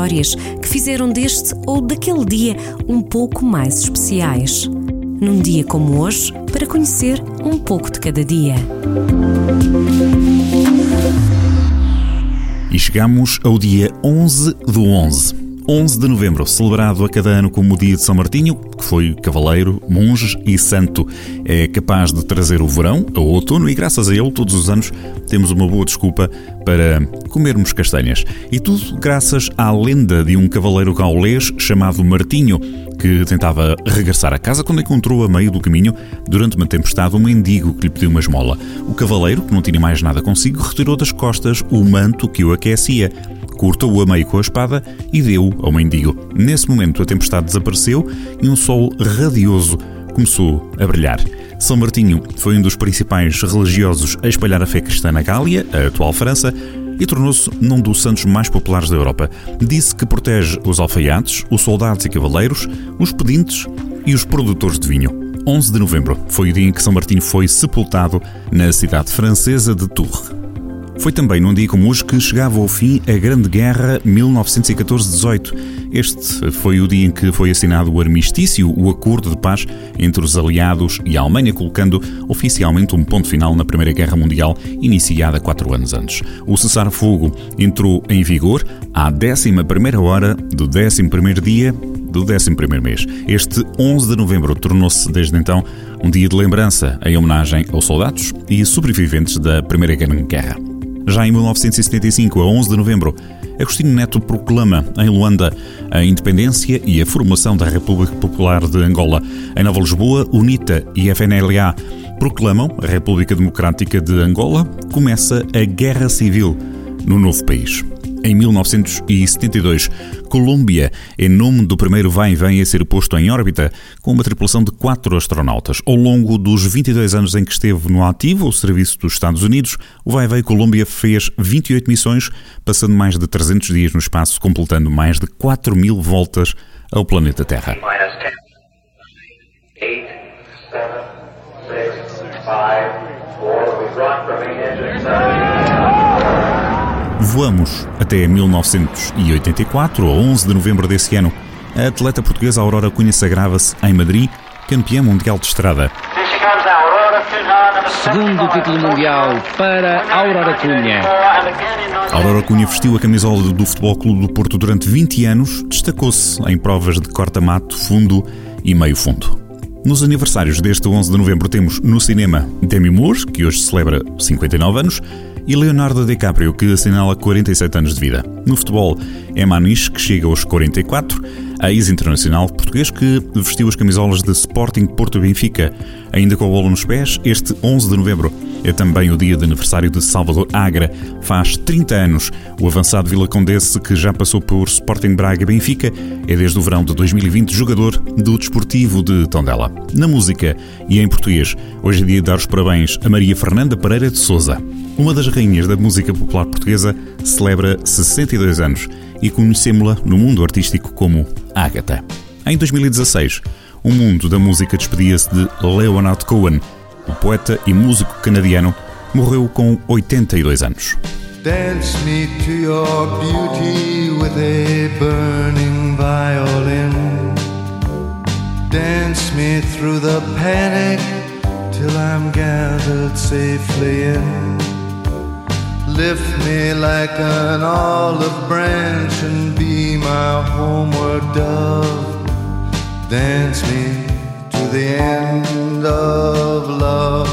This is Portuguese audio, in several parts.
histórias que fizeram deste ou daquele dia um pouco mais especiais. Num dia como hoje, para conhecer um pouco de cada dia. E chegamos ao dia 11 do 11. 11 de novembro, celebrado a cada ano como o dia de São Martinho, que foi cavaleiro, monge e santo. É capaz de trazer o verão, o outono e, graças a ele, todos os anos temos uma boa desculpa para comermos castanhas. E tudo graças à lenda de um cavaleiro gaulês chamado Martinho, que tentava regressar a casa quando encontrou a meio do caminho, durante uma tempestade, um mendigo que lhe pediu uma esmola. O cavaleiro, que não tinha mais nada consigo, retirou das costas o manto que o aquecia cortou-o a meio com a espada e deu ao mendigo. Nesse momento, a tempestade desapareceu e um sol radioso começou a brilhar. São Martinho foi um dos principais religiosos a espalhar a fé cristã na Gália, a atual França, e tornou-se num dos santos mais populares da Europa. Disse que protege os alfaiates, os soldados e cavaleiros, os pedintes e os produtores de vinho. 11 de novembro foi o dia em que São Martinho foi sepultado na cidade francesa de Tours. Foi também num dia como hoje que chegava ao fim a Grande Guerra 1914-18. Este foi o dia em que foi assinado o armistício, o acordo de paz entre os aliados e a Alemanha, colocando oficialmente um ponto final na Primeira Guerra Mundial, iniciada quatro anos antes. O cessar-fogo entrou em vigor à 11 hora do 11 dia do 11 mês. Este 11 de novembro tornou-se, desde então, um dia de lembrança em homenagem aos soldados e sobreviventes da Primeira Grande Guerra. Já em 1975, a 11 de novembro, Agostinho Neto proclama em Luanda a independência e a formação da República Popular de Angola. Em Nova Lisboa, UNITA e FNLA proclamam a República Democrática de Angola. Começa a Guerra Civil no novo país. Em 1972, Colômbia, em nome do primeiro vai e vem a ser posto em órbita, com uma tripulação de quatro astronautas. Ao longo dos 22 anos em que esteve no ativo o serviço dos Estados Unidos, o vai e vem Colômbia fez 28 missões, passando mais de 300 dias no espaço, completando mais de 4 mil voltas ao planeta Terra. Voamos até 1984, ou 11 de novembro desse ano. A atleta portuguesa Aurora Cunha sagrava-se em Madrid, campeã mundial de estrada. Segundo título mundial para Aurora Cunha. Aurora Cunha vestiu a camisola do Futebol Clube do Porto durante 20 anos, destacou-se em provas de corta-mato, fundo e meio fundo. Nos aniversários deste 11 de novembro temos no cinema Demi Moore, que hoje celebra 59 anos, e Leonardo DiCaprio, que assinala 47 anos de vida. No futebol, é Maniche, que chega aos 44, a ex-internacional português que vestiu as camisolas de Sporting Porto Benfica. Ainda com a bola nos pés, este 11 de novembro é também o dia de aniversário de Salvador Agra. Faz 30 anos. O avançado Vila Condense, que já passou por Sporting Braga Benfica, é desde o verão de 2020 jogador do Desportivo de Tondela. Na música e em português, hoje é dia de dar os parabéns a Maria Fernanda Pereira de Souza. Uma das rainhas da música popular portuguesa celebra 62 anos e conhecemos-la no mundo artístico como Agatha. Em 2016, o mundo da música despedia-se de Leonard Cohen. O poeta e músico canadiano morreu com 82 anos. Dance me to your beauty with a burning violin. Dance me through the panic till I'm gathered safely in. Lift me like an olive branch and be my homeward dove. Dance me to the end of love.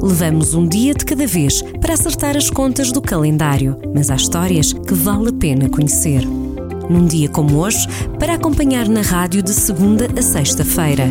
Levamos um dia de cada vez para acertar as contas do calendário, mas há histórias que vale a pena conhecer. Num dia como hoje, para acompanhar na rádio de segunda a sexta-feira.